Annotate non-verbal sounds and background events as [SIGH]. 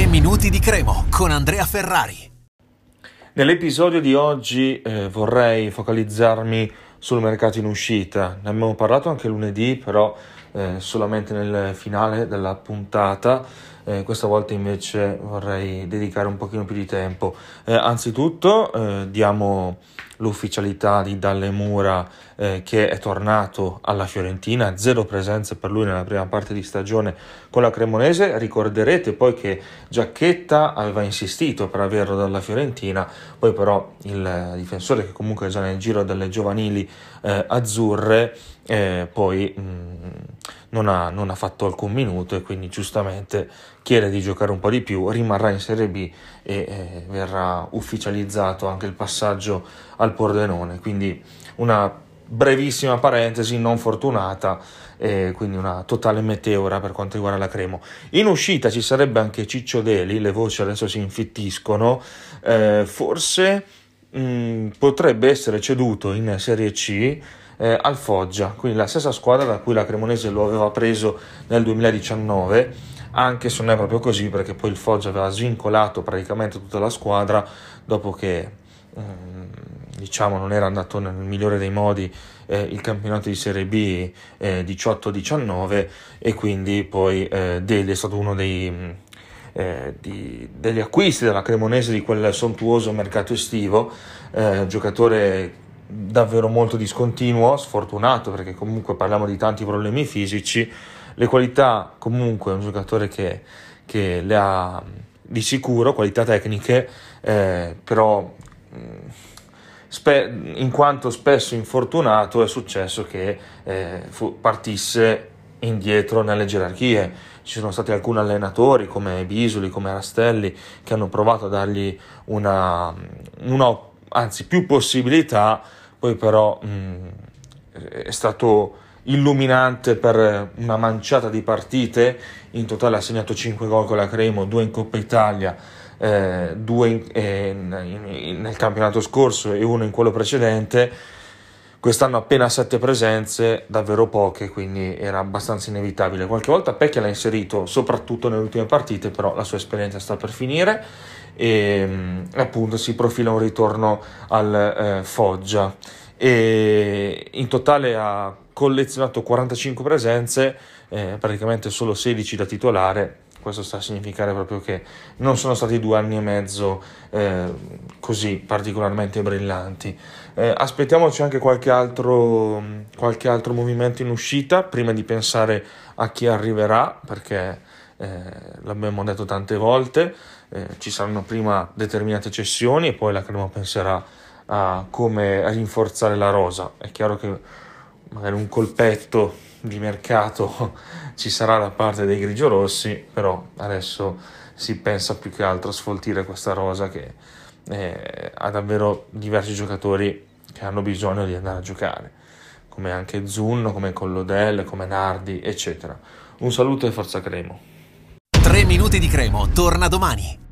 3 minuti di Cremo con Andrea Ferrari. Nell'episodio di oggi eh, vorrei focalizzarmi sul mercato in uscita. Ne abbiamo parlato anche lunedì, però eh, solamente nel finale della puntata. Eh, questa volta invece vorrei dedicare un pochino più di tempo. Eh, anzitutto eh, diamo l'ufficialità di Dalle Mura eh, che è tornato alla Fiorentina, zero presenze per lui nella prima parte di stagione con la Cremonese. Ricorderete poi che Giacchetta aveva insistito per averlo dalla Fiorentina, poi però il difensore che comunque è già nel giro delle giovanili eh, azzurre poi mh, mm, non, ha, non, ha, fatto alcun minuto e quindi giustamente chiede di giocare un po' di più, rimarrà in Serie B e eh, verrà ufficializzato anche il passaggio al Pordenone, quindi una brevissima parentesi non fortunata e quindi una totale meteora per quanto riguarda la Cremo. In uscita ci sarebbe anche Ciccio Deli, le voci adesso si infittiscono, eh, forse mh, mm, potrebbe essere ceduto in Serie C eh, al Foggia, quindi la stessa squadra da cui la Cremonese lo aveva preso nel 2019, anche se non è proprio così perché poi il Foggia aveva svincolato praticamente tutta la squadra dopo che mm, diciamo non era andato nel migliore dei modi eh, il campionato di Serie B eh, 18-19 e quindi poi eh, Deli è stato uno dei, mm, eh, di, degli acquisti della Cremonese di quel sontuoso mercato estivo, eh, giocatore davvero molto discontinuo, sfortunato perché comunque parliamo di tanti problemi fisici, le qualità comunque è un giocatore che, che le ha di sicuro, qualità tecniche, eh, però spe- in quanto spesso infortunato è successo che eh, fu- partisse indietro nelle gerarchie. Ci sono stati alcuni allenatori come Bisoli, come Rastelli, che hanno provato a dargli una, una anzi più possibilità poi però mh, mm, è stato illuminante per una manciata di partite, in totale ha segnato 5 gol con la Cremo, 2 in Coppa Italia, 2 eh, eh, nel campionato scorso e uno in quello precedente. Quest'anno appena 7 presenze, davvero poche, quindi era abbastanza inevitabile. Qualche volta Pecchia l'ha inserito, soprattutto nelle ultime partite, però la sua esperienza sta per finire e mm, appunto si profila un ritorno al eh, Foggia e in totale ha collezionato 45 presenze, eh, praticamente solo 16 da titolare. Questo sta a significare proprio che non sono stati due anni e mezzo eh, così particolarmente brillanti. Eh, aspettiamoci anche qualche altro, qualche altro movimento in uscita prima di pensare a chi arriverà, perché eh, l'abbiamo detto tante volte, eh, ci saranno prima determinate cessioni e poi la Crema penserà a come rinforzare la rosa. È chiaro che magari un colpetto di mercato [LAUGHS] ci sarà da parte dei grigiorossi, però adesso si pensa più che altro a sfoltire questa rosa che eh, ha davvero diversi giocatori che hanno bisogno di andare a giocare, come anche Zunno, come Collodel, come Nardi, eccetera. Un saluto e forza Cremo. 3 minuti di Cremo torna domani.